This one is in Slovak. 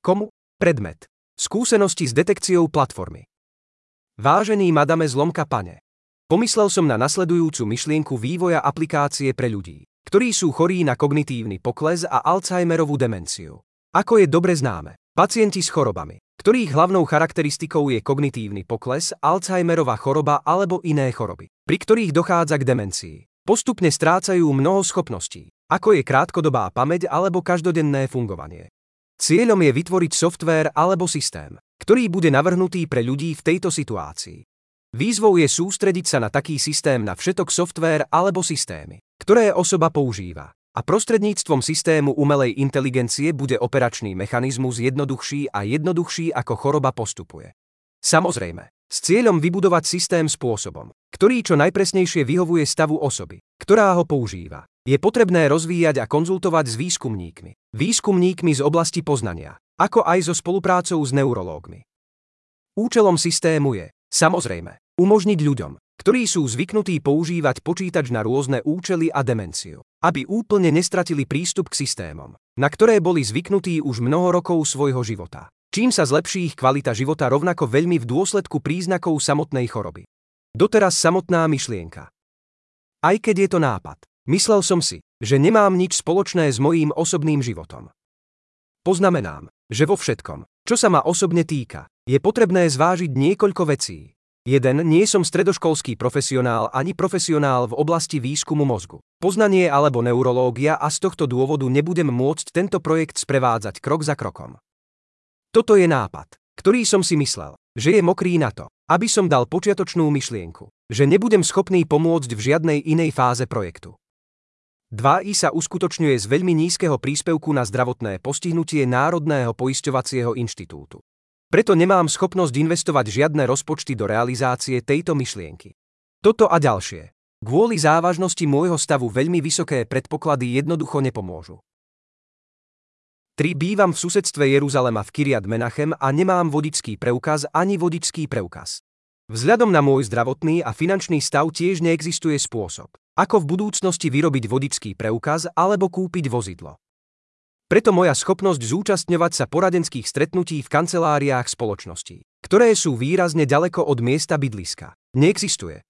Komu? Predmet. Skúsenosti s detekciou platformy. Vážený madame zlomka pane. Pomyslel som na nasledujúcu myšlienku vývoja aplikácie pre ľudí, ktorí sú chorí na kognitívny pokles a Alzheimerovú demenciu. Ako je dobre známe, pacienti s chorobami, ktorých hlavnou charakteristikou je kognitívny pokles, Alzheimerová choroba alebo iné choroby, pri ktorých dochádza k demencii, postupne strácajú mnoho schopností, ako je krátkodobá pamäť alebo každodenné fungovanie. Cieľom je vytvoriť softvér alebo systém, ktorý bude navrhnutý pre ľudí v tejto situácii. Výzvou je sústrediť sa na taký systém na všetok softvér alebo systémy, ktoré osoba používa. A prostredníctvom systému umelej inteligencie bude operačný mechanizmus jednoduchší a jednoduchší ako choroba postupuje. Samozrejme, s cieľom vybudovať systém spôsobom, ktorý čo najpresnejšie vyhovuje stavu osoby, ktorá ho používa. Je potrebné rozvíjať a konzultovať s výskumníkmi, výskumníkmi z oblasti poznania, ako aj so spoluprácou s neurológmi. Účelom systému je, Samozrejme, umožniť ľuďom, ktorí sú zvyknutí používať počítač na rôzne účely a demenciu, aby úplne nestratili prístup k systémom, na ktoré boli zvyknutí už mnoho rokov svojho života. Čím sa zlepší ich kvalita života rovnako veľmi v dôsledku príznakov samotnej choroby. Doteraz samotná myšlienka. Aj keď je to nápad, myslel som si, že nemám nič spoločné s mojím osobným životom. Poznamenám, že vo všetkom, čo sa ma osobne týka, je potrebné zvážiť niekoľko vecí. Jeden, nie som stredoškolský profesionál ani profesionál v oblasti výskumu mozgu, poznanie alebo neurológia a z tohto dôvodu nebudem môcť tento projekt sprevádzať krok za krokom. Toto je nápad, ktorý som si myslel, že je mokrý na to, aby som dal počiatočnú myšlienku, že nebudem schopný pomôcť v žiadnej inej fáze projektu. 2i sa uskutočňuje z veľmi nízkeho príspevku na zdravotné postihnutie Národného poisťovacieho inštitútu. Preto nemám schopnosť investovať žiadne rozpočty do realizácie tejto myšlienky. Toto a ďalšie. Kvôli závažnosti môjho stavu veľmi vysoké predpoklady jednoducho nepomôžu. 3. Bývam v susedstve Jeruzalema v Kiriat Menachem a nemám vodičský preukaz ani vodičský preukaz. Vzhľadom na môj zdravotný a finančný stav tiež neexistuje spôsob, ako v budúcnosti vyrobiť vodičský preukaz alebo kúpiť vozidlo. Preto moja schopnosť zúčastňovať sa poradenských stretnutí v kanceláriách spoločností, ktoré sú výrazne ďaleko od miesta bydliska, neexistuje.